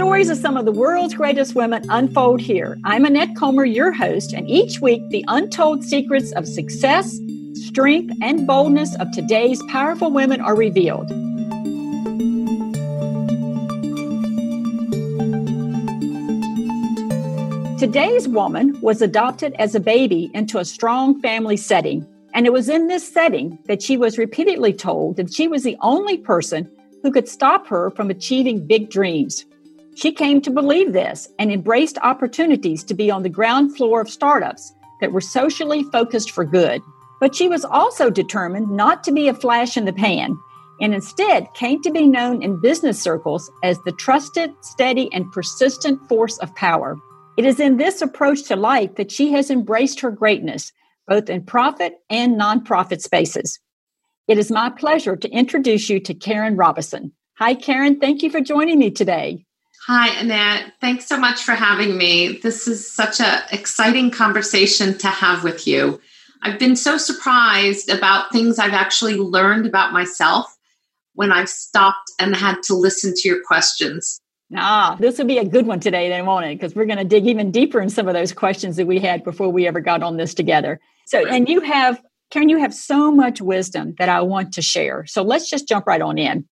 stories of some of the world's greatest women unfold here. I'm Annette Comer, your host, and each week the untold secrets of success, strength, and boldness of today's powerful women are revealed. Today's woman was adopted as a baby into a strong family setting. And it was in this setting that she was repeatedly told that she was the only person who could stop her from achieving big dreams. She came to believe this and embraced opportunities to be on the ground floor of startups that were socially focused for good. But she was also determined not to be a flash in the pan and instead came to be known in business circles as the trusted, steady, and persistent force of power. It is in this approach to life that she has embraced her greatness, both in profit and nonprofit spaces. It is my pleasure to introduce you to Karen Robison. Hi, Karen. Thank you for joining me today. Hi, Annette. Thanks so much for having me. This is such an exciting conversation to have with you. I've been so surprised about things I've actually learned about myself when I've stopped and had to listen to your questions. Ah, this will be a good one today, then, won't it? Because we're going to dig even deeper in some of those questions that we had before we ever got on this together. So, and you have, Karen, you have so much wisdom that I want to share. So let's just jump right on in.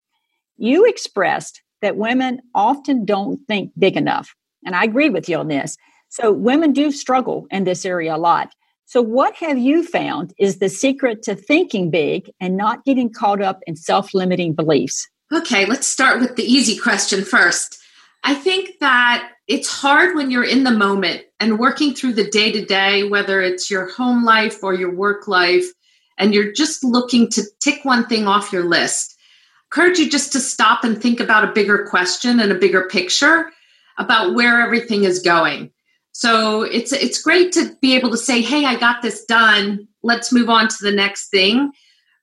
You expressed that women often don't think big enough. And I agree with you on this. So women do struggle in this area a lot. So, what have you found is the secret to thinking big and not getting caught up in self limiting beliefs? Okay, let's start with the easy question first. I think that it's hard when you're in the moment and working through the day to day, whether it's your home life or your work life, and you're just looking to tick one thing off your list encourage you just to stop and think about a bigger question and a bigger picture about where everything is going. So it's it's great to be able to say, "Hey, I got this done. Let's move on to the next thing."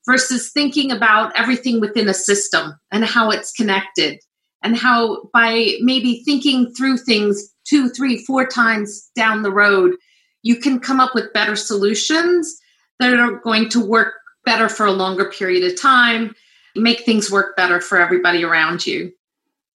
Versus thinking about everything within a system and how it's connected, and how by maybe thinking through things two, three, four times down the road, you can come up with better solutions that are going to work better for a longer period of time make things work better for everybody around you.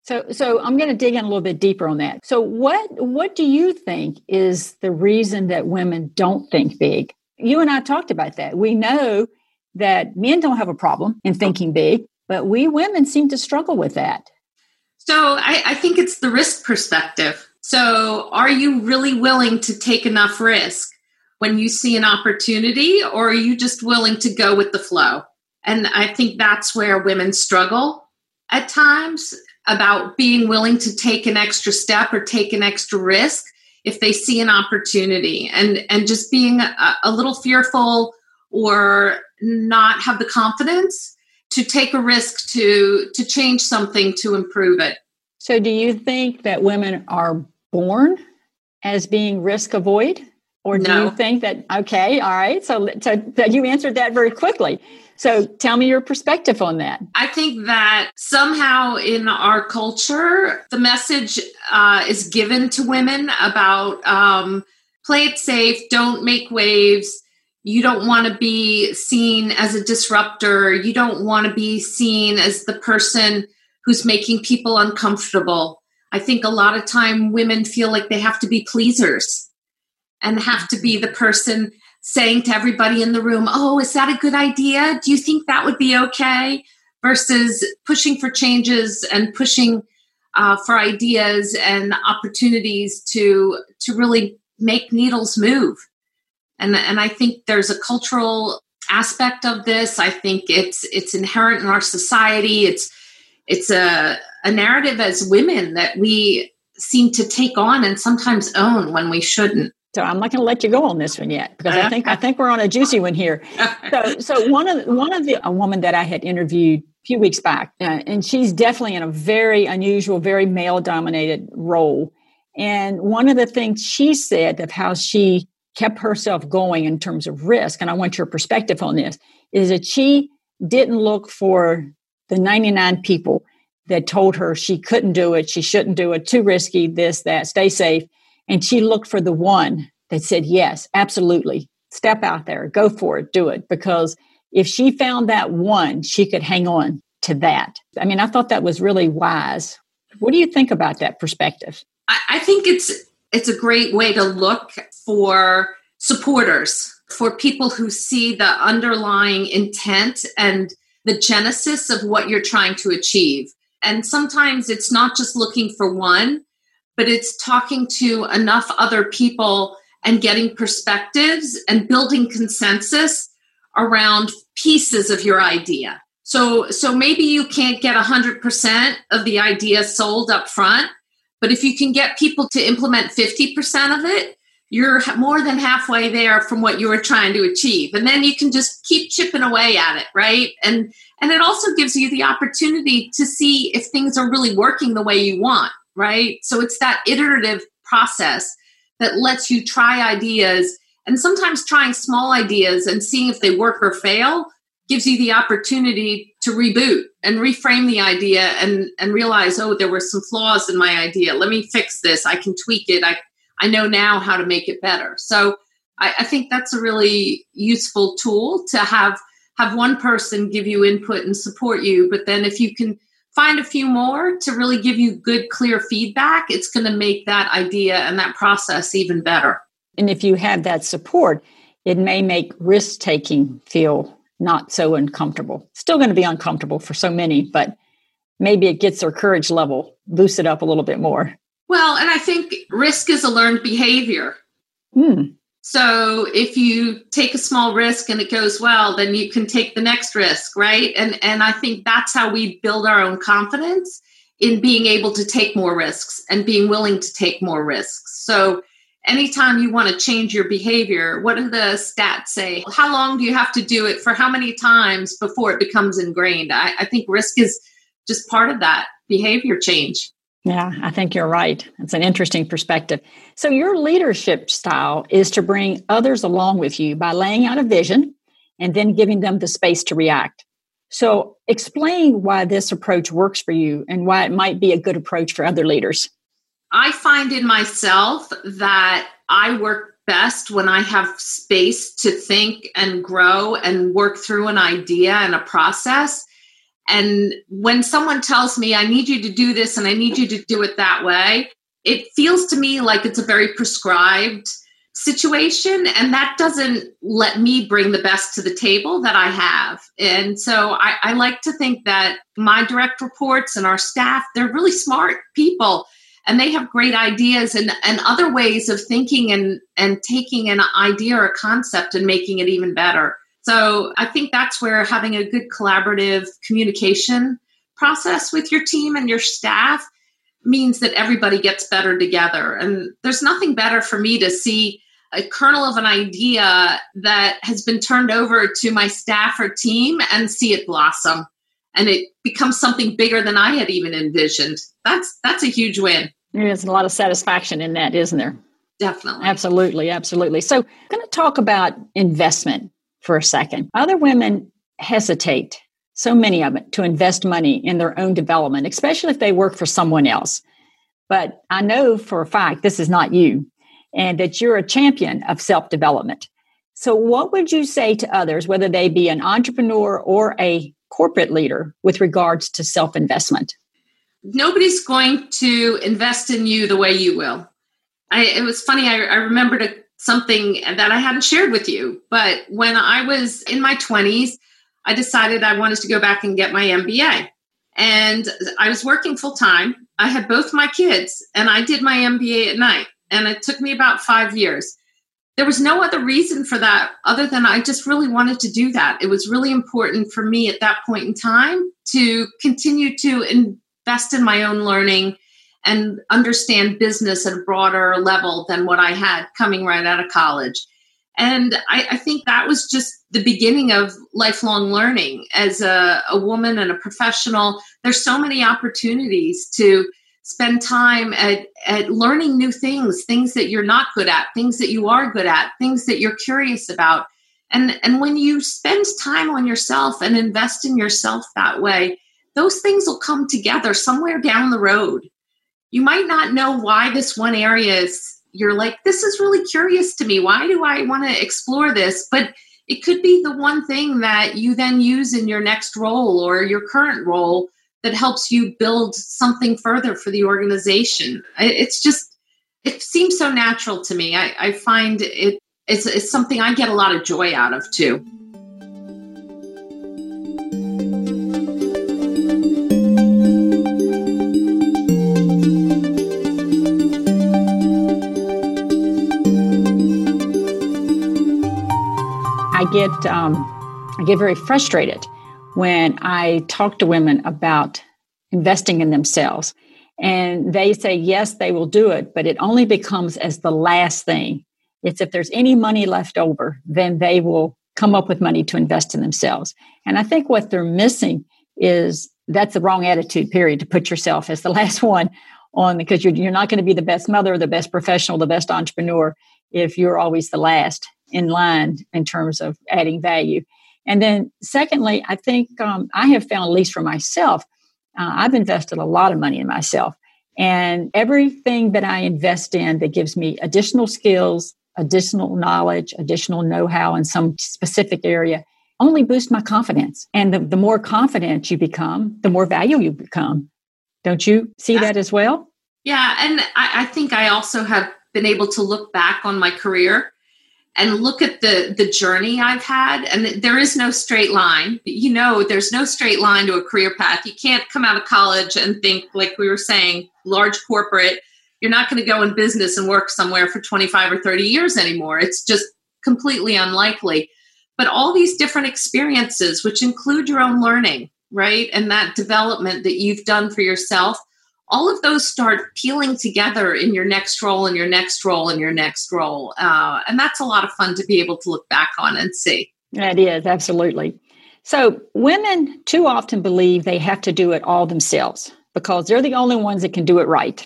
So, so I'm going to dig in a little bit deeper on that. So, what what do you think is the reason that women don't think big? You and I talked about that. We know that men don't have a problem in thinking big, but we women seem to struggle with that. So, I, I think it's the risk perspective. So, are you really willing to take enough risk when you see an opportunity, or are you just willing to go with the flow? And I think that's where women struggle at times about being willing to take an extra step or take an extra risk if they see an opportunity. And and just being a, a little fearful or not have the confidence to take a risk to to change something to improve it. So do you think that women are born as being risk avoid? Or do no. you think that okay all right so, so you answered that very quickly so tell me your perspective on that. I think that somehow in our culture, the message uh, is given to women about um, play it safe, don't make waves. You don't want to be seen as a disruptor. You don't want to be seen as the person who's making people uncomfortable. I think a lot of time women feel like they have to be pleasers and have to be the person saying to everybody in the room, Oh, is that a good idea? Do you think that would be okay? Versus pushing for changes and pushing uh, for ideas and opportunities to to really make needles move. And and I think there's a cultural aspect of this. I think it's it's inherent in our society. It's it's a a narrative as women that we seem to take on and sometimes own when we shouldn't. So I'm not going to let you go on this one yet because I think I think we're on a juicy one here. So so one of one of the a woman that I had interviewed a few weeks back, uh, and she's definitely in a very unusual, very male dominated role. And one of the things she said of how she kept herself going in terms of risk, and I want your perspective on this, is that she didn't look for the 99 people that told her she couldn't do it, she shouldn't do it, too risky, this, that, stay safe. And she looked for the one that said, yes, absolutely. Step out there, go for it, do it. Because if she found that one, she could hang on to that. I mean, I thought that was really wise. What do you think about that perspective? I, I think it's it's a great way to look for supporters, for people who see the underlying intent and the genesis of what you're trying to achieve. And sometimes it's not just looking for one, but it's talking to enough other people and getting perspectives and building consensus around pieces of your idea. So so maybe you can't get 100% of the idea sold up front, but if you can get people to implement 50% of it, you're more than halfway there from what you were trying to achieve. And then you can just keep chipping away at it, right? And and it also gives you the opportunity to see if things are really working the way you want, right? So it's that iterative process that lets you try ideas and sometimes trying small ideas and seeing if they work or fail gives you the opportunity to reboot and reframe the idea and and realize oh there were some flaws in my idea. Let me fix this. I can tweak it. I i know now how to make it better. So i, I think that's a really useful tool to have have one person give you input and support you but then if you can find a few more to really give you good clear feedback it's going to make that idea and that process even better and if you have that support it may make risk taking feel not so uncomfortable. Still going to be uncomfortable for so many, but maybe it gets their courage level boosted up a little bit more. Well, and I think risk is a learned behavior. Hmm. So if you take a small risk and it goes well, then you can take the next risk, right? And and I think that's how we build our own confidence in being able to take more risks and being willing to take more risks. So anytime you want to change your behavior, what do the stats say? How long do you have to do it for how many times before it becomes ingrained? I, I think risk is just part of that behavior change. Yeah, I think you're right. It's an interesting perspective. So, your leadership style is to bring others along with you by laying out a vision and then giving them the space to react. So, explain why this approach works for you and why it might be a good approach for other leaders. I find in myself that I work best when I have space to think and grow and work through an idea and a process. And when someone tells me, I need you to do this and I need you to do it that way, it feels to me like it's a very prescribed situation. And that doesn't let me bring the best to the table that I have. And so I, I like to think that my direct reports and our staff, they're really smart people and they have great ideas and, and other ways of thinking and, and taking an idea or a concept and making it even better. So I think that's where having a good collaborative communication process with your team and your staff means that everybody gets better together. And there's nothing better for me to see a kernel of an idea that has been turned over to my staff or team and see it blossom and it becomes something bigger than I had even envisioned. That's that's a huge win. There's a lot of satisfaction in that, isn't there? Definitely. Absolutely, absolutely. So, I'm going to talk about investment for a second. Other women hesitate, so many of them, to invest money in their own development, especially if they work for someone else. But I know for a fact this is not you and that you're a champion of self development. So, what would you say to others, whether they be an entrepreneur or a corporate leader, with regards to self investment? nobody's going to invest in you the way you will. I, it was funny. I, I remembered a, something that I hadn't shared with you, but when I was in my 20s, I decided I wanted to go back and get my MBA. And I was working full time. I had both my kids, and I did my MBA at night. And it took me about five years. There was no other reason for that other than I just really wanted to do that. It was really important for me at that point in time to continue to invest in my own learning and understand business at a broader level than what I had coming right out of college. And I, I, think that was just the beginning of lifelong learning as a, a, woman and a professional. There's so many opportunities to spend time at, at learning new things, things that you're not good at, things that you are good at, things that you're curious about. And, and when you spend time on yourself and invest in yourself that way, those things will come together somewhere down the road. You might not know why this one area is, you're like, this is really curious to me. Why do I want to explore this? But it could be the one thing that you then use in your next role or your current role that helps you build something further for the organization. It's just, it seems so natural to me. I, I find it, it's, it's something I get a lot of joy out of too. Get um, I get very frustrated when I talk to women about investing in themselves. And they say, yes, they will do it, but it only becomes as the last thing. It's if there's any money left over, then they will come up with money to invest in themselves. And I think what they're missing is that's the wrong attitude, period, to put yourself as the last one on because you're, you're not going to be the best mother, the best professional, the best entrepreneur if you're always the last in line in terms of adding value. And then, secondly, I think um, I have found, at least for myself, uh, I've invested a lot of money in myself. And everything that I invest in that gives me additional skills, additional knowledge, additional know how in some specific area only boosts my confidence. And the, the more confident you become, the more value you become. Don't you see that as well? Yeah. And I, I think I also have been able to look back on my career and look at the the journey I've had and there is no straight line. You know, there's no straight line to a career path. You can't come out of college and think like we were saying, large corporate, you're not going to go in business and work somewhere for 25 or 30 years anymore. It's just completely unlikely. But all these different experiences which include your own learning, right? And that development that you've done for yourself all of those start peeling together in your next role and your next role and your next role. Uh, and that's a lot of fun to be able to look back on and see. That is, absolutely. So, women too often believe they have to do it all themselves because they're the only ones that can do it right.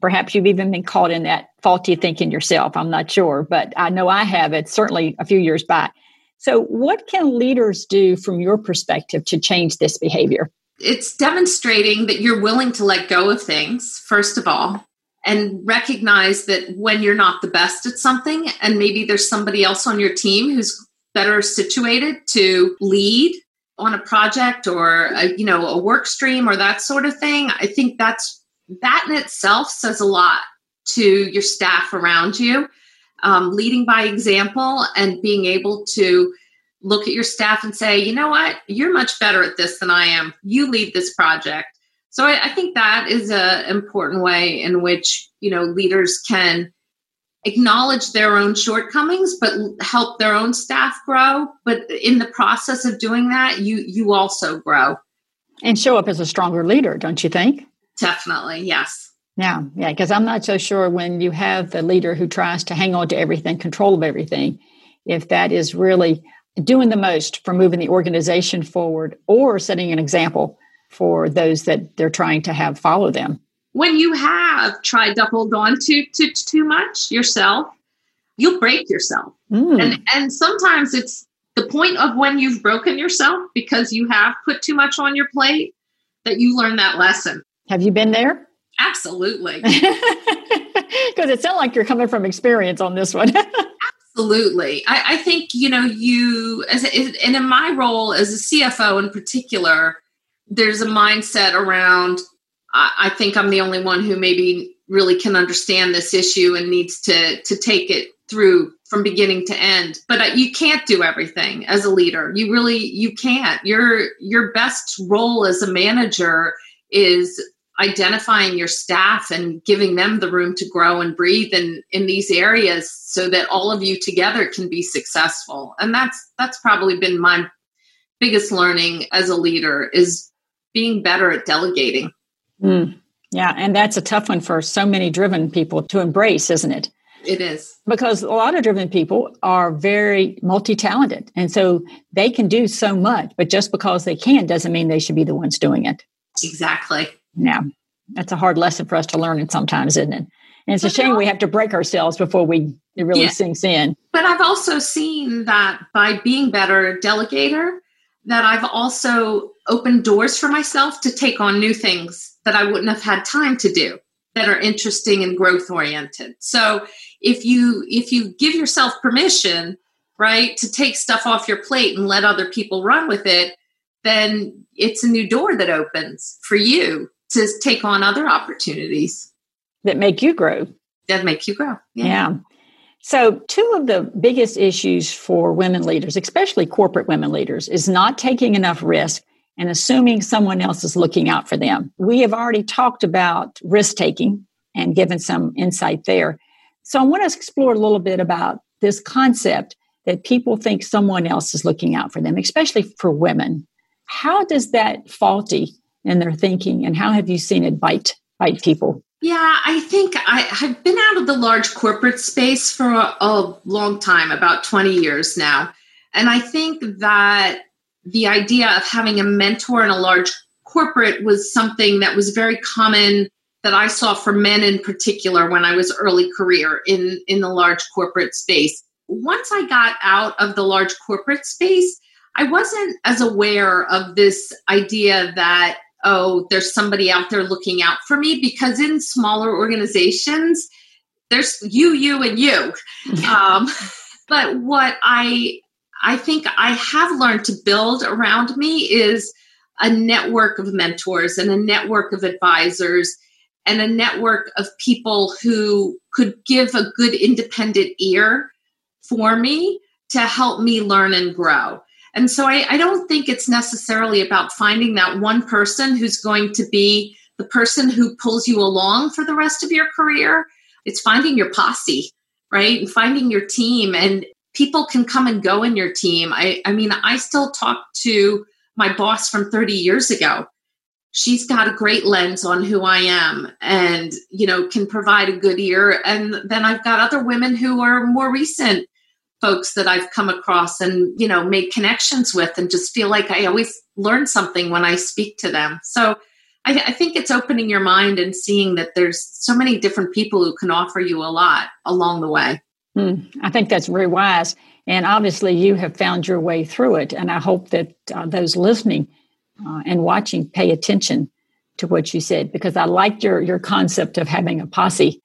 Perhaps you've even been caught in that faulty thinking yourself. I'm not sure, but I know I have it certainly a few years back. So, what can leaders do from your perspective to change this behavior? It's demonstrating that you're willing to let go of things, first of all, and recognize that when you're not the best at something, and maybe there's somebody else on your team who's better situated to lead on a project or a, you know a work stream or that sort of thing i think that's that in itself says a lot to your staff around you. Um, leading by example and being able to look at your staff and say, you know what, you're much better at this than I am. You lead this project. So I, I think that is an important way in which you know leaders can acknowledge their own shortcomings, but help their own staff grow. But in the process of doing that, you you also grow and show up as a stronger leader, don't you think? Definitely, yes. Yeah, yeah, because I'm not so sure when you have the leader who tries to hang on to everything, control of everything, if that is really doing the most for moving the organization forward or setting an example for those that they're trying to have follow them. When you have tried to hold on to, to, to too much yourself, you'll break yourself. Mm. And and sometimes it's the point of when you've broken yourself because you have put too much on your plate that you learn that lesson. Have you been there? Absolutely. Because it sounds like you're coming from experience on this one. Absolutely. I, I, think, you know, you, as and in my role as a CFO in particular, there's a mindset around, I, I think I'm the only one who maybe really can understand this issue and needs to, to take it through from beginning to end. But you can't do everything as a leader. You really you can't. Your your best role as a manager is identifying your staff and giving them the room to grow and breathe in in these areas so that all of you together can be successful. And that's that's probably been my biggest learning as a leader is being better at delegating. Mm, yeah and that's a tough one for so many driven people to embrace isn't it? It is. Because a lot of driven people are very multi-talented and so they can do so much but just because they can doesn't mean they should be the ones doing it. Exactly yeah, that's a hard lesson for us to learn, and sometimes, isn't it? And it's a shame we have to break ourselves before we it really yeah. sinks in. But I've also seen that by being better delegator, that I've also opened doors for myself to take on new things that I wouldn't have had time to do that are interesting and growth oriented. So if you if you give yourself permission, right, to take stuff off your plate and let other people run with it, then it's a new door that opens for you to take on other opportunities that make you grow. That make you grow. Yeah. yeah. So, two of the biggest issues for women leaders, especially corporate women leaders, is not taking enough risk and assuming someone else is looking out for them. We have already talked about risk taking and given some insight there. So, I want to explore a little bit about this concept that people think someone else is looking out for them, especially for women. How does that faulty in their thinking, and how have you seen it bite bite people? Yeah, I think I, have been out of the large corporate space for a, a long time, about 20 years now. And I think that the idea of having a mentor in a large corporate was something that was very common that I saw for men in particular when I was early career in, in the large corporate space. Once I got out of the large corporate space, I wasn't as aware of this idea that oh, there's somebody out there looking out for me because in smaller organizations, there's you, you, and you. um, but what I I think I have learned to build around me is a network of mentors and a network of advisors and a network of people who could give a good independent ear for me to help me learn and grow. And so I, I don't think it's necessarily about finding that one person who's going to be the person who pulls you along for the rest of your career. It's finding your posse, right? And finding your team. And people can come and go in your team. I, I mean, I still talk to my boss from 30 years ago. She's got a great lens on who I am and, you know, can provide a good ear. And then I've got other women who are more recent folks that I've come across and, you know, made connections with and just feel like I always learn something when I speak to them. So I, I think it's opening your mind and seeing that there's so many different people who can offer you a lot along the way. Mm, I think that's very wise. And obviously, you have found your way through it. And I hope that uh, those listening uh, and watching pay attention to what you said because I like your your concept of having a posse,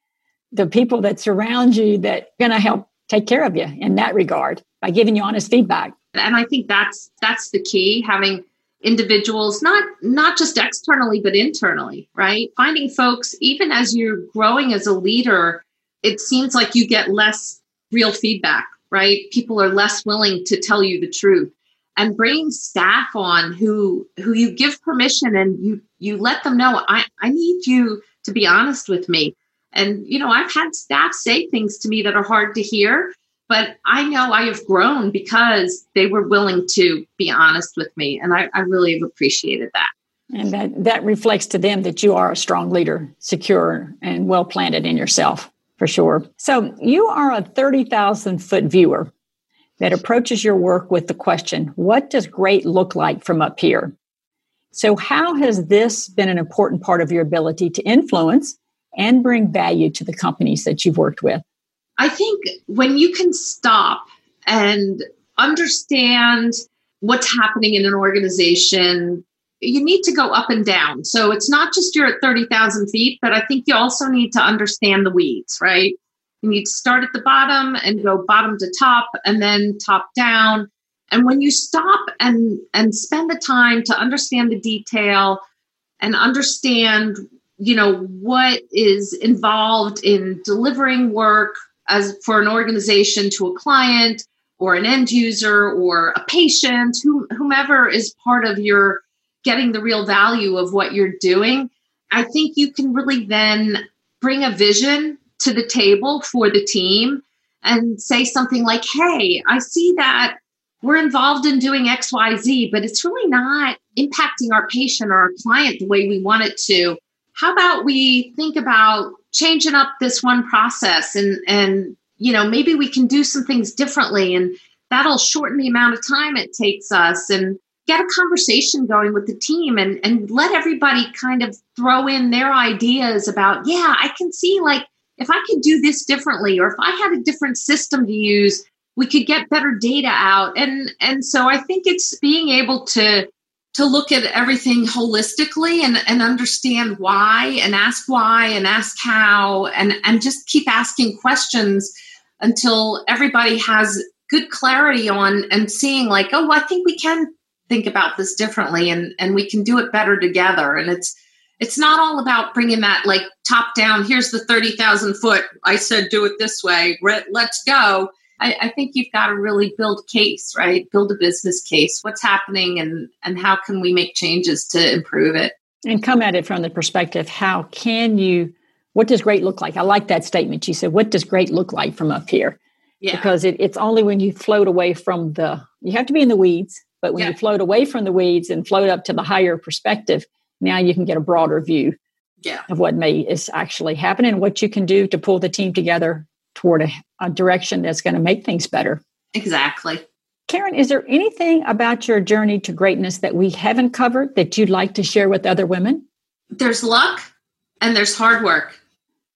the people that surround you that are going to help take care of you in that regard by giving you honest feedback. And I think that's that's the key having individuals not not just externally but internally, right? Finding folks even as you're growing as a leader, it seems like you get less real feedback, right? People are less willing to tell you the truth. And bringing staff on who who you give permission and you you let them know I, I need you to be honest with me and, you know, I've had staff say things to me that are hard to hear, but I know I have grown because they were willing to be honest with me. And I, I really have appreciated that. And that, that reflects to them that you are a strong leader, secure and well planted in yourself, for sure. So you are a 30,000 foot viewer that approaches your work with the question what does great look like from up here? So, how has this been an important part of your ability to influence and bring value to the companies that you've worked with? I think when you can stop and understand what's happening in an organization, you need to go up and down. So it's not just you're at 30,000 feet, but I think you also need to understand the weeds, right? You need to start at the bottom and go bottom to top and then top down. And when you stop and, and spend the time to understand the detail and understand you know what is involved in delivering work as for an organization to a client or an end user or a patient whomever is part of your getting the real value of what you're doing i think you can really then bring a vision to the table for the team and say something like hey i see that we're involved in doing xyz but it's really not impacting our patient or our client the way we want it to how about we think about changing up this one process and and you know maybe we can do some things differently and that'll shorten the amount of time it takes us and get a conversation going with the team and and let everybody kind of throw in their ideas about yeah i can see like if i could do this differently or if i had a different system to use we could get better data out. And and so i think it's being able to to look at everything holistically and, and understand why and ask why and ask how and, and just keep asking questions until everybody has good clarity on and seeing like oh i think we can think about this differently and and we can do it better together. And it's it's not all about bringing that like top down here's the 30,000 foot I said do it this way let's go I, I think you've got to really build case right build a business case what's happening and and how can we make changes to improve it and come at it from the perspective how can you what does great look like i like that statement you said what does great look like from up here yeah. because it, it's only when you float away from the you have to be in the weeds but when yeah. you float away from the weeds and float up to the higher perspective now you can get a broader view yeah. of what may is actually happening and what you can do to pull the team together toward a, a direction that's going to make things better exactly Karen, is there anything about your journey to greatness that we haven't covered that you'd like to share with other women? There's luck and there's hard work.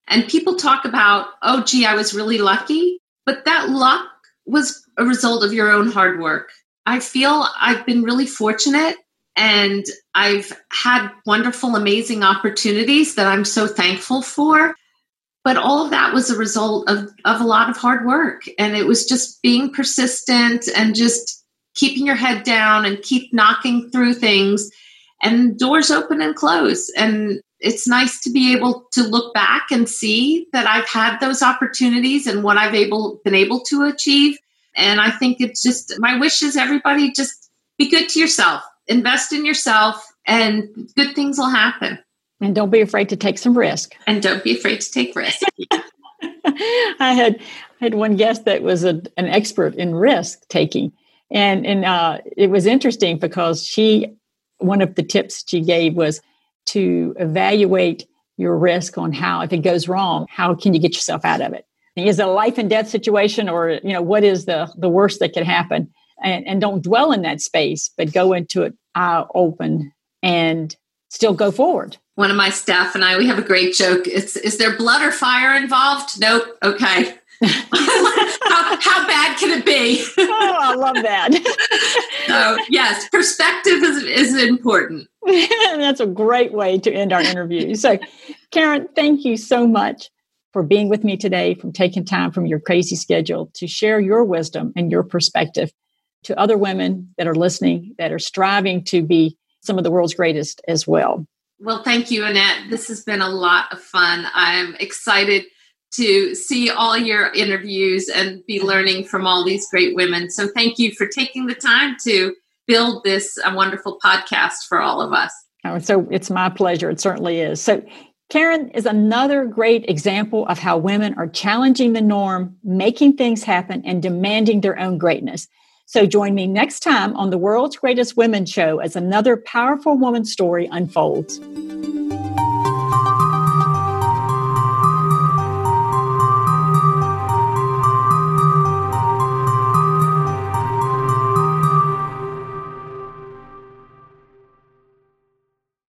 And people talk about, oh, gee, I was really lucky. But that luck was a result of your own hard work. I feel I've been really fortunate and I've had wonderful, amazing opportunities that I'm so thankful for but all of that was a result of, of a lot of hard work. And it was just being persistent and just keeping your head down and keep knocking through things. And doors open and close. And it's nice to be able to look back and see that I've had those opportunities and what I've able been able to achieve. And I think it's just my wish is everybody just be good to yourself. Invest in yourself and good things will happen and don't be afraid to take some risk. And don't be afraid to take risk. I had I had one guest that was a, an expert in risk taking, and and uh, it was interesting because she one of the tips she gave was to evaluate your risk on how if it goes wrong, how can you get yourself out of it? Is it a life and death situation, or you know what is the the worst that could happen? And, and don't dwell in that space, but go into it eye open and still go forward one of my staff and I, we have a great joke. It's, is there blood or fire involved? Nope. Okay. how, how, bad can it be? oh, I love that. so, yes, perspective is, is important. That's a great way to end our interview. So, Karen, thank you so much for being with me today, from taking time from your crazy schedule to share your wisdom and your perspective to other women that are listening, that are striving to be some of the world's greatest as well. Well, thank you, Annette. This has been a lot of fun. I'm excited to see all your interviews and be learning from all these great women. So, thank you for taking the time to build this a wonderful podcast for all of us. Oh, so it's my pleasure. It certainly is. So, Karen is another great example of how women are challenging the norm, making things happen, and demanding their own greatness. So join me next time on the World's Greatest Women Show as another powerful woman story unfolds.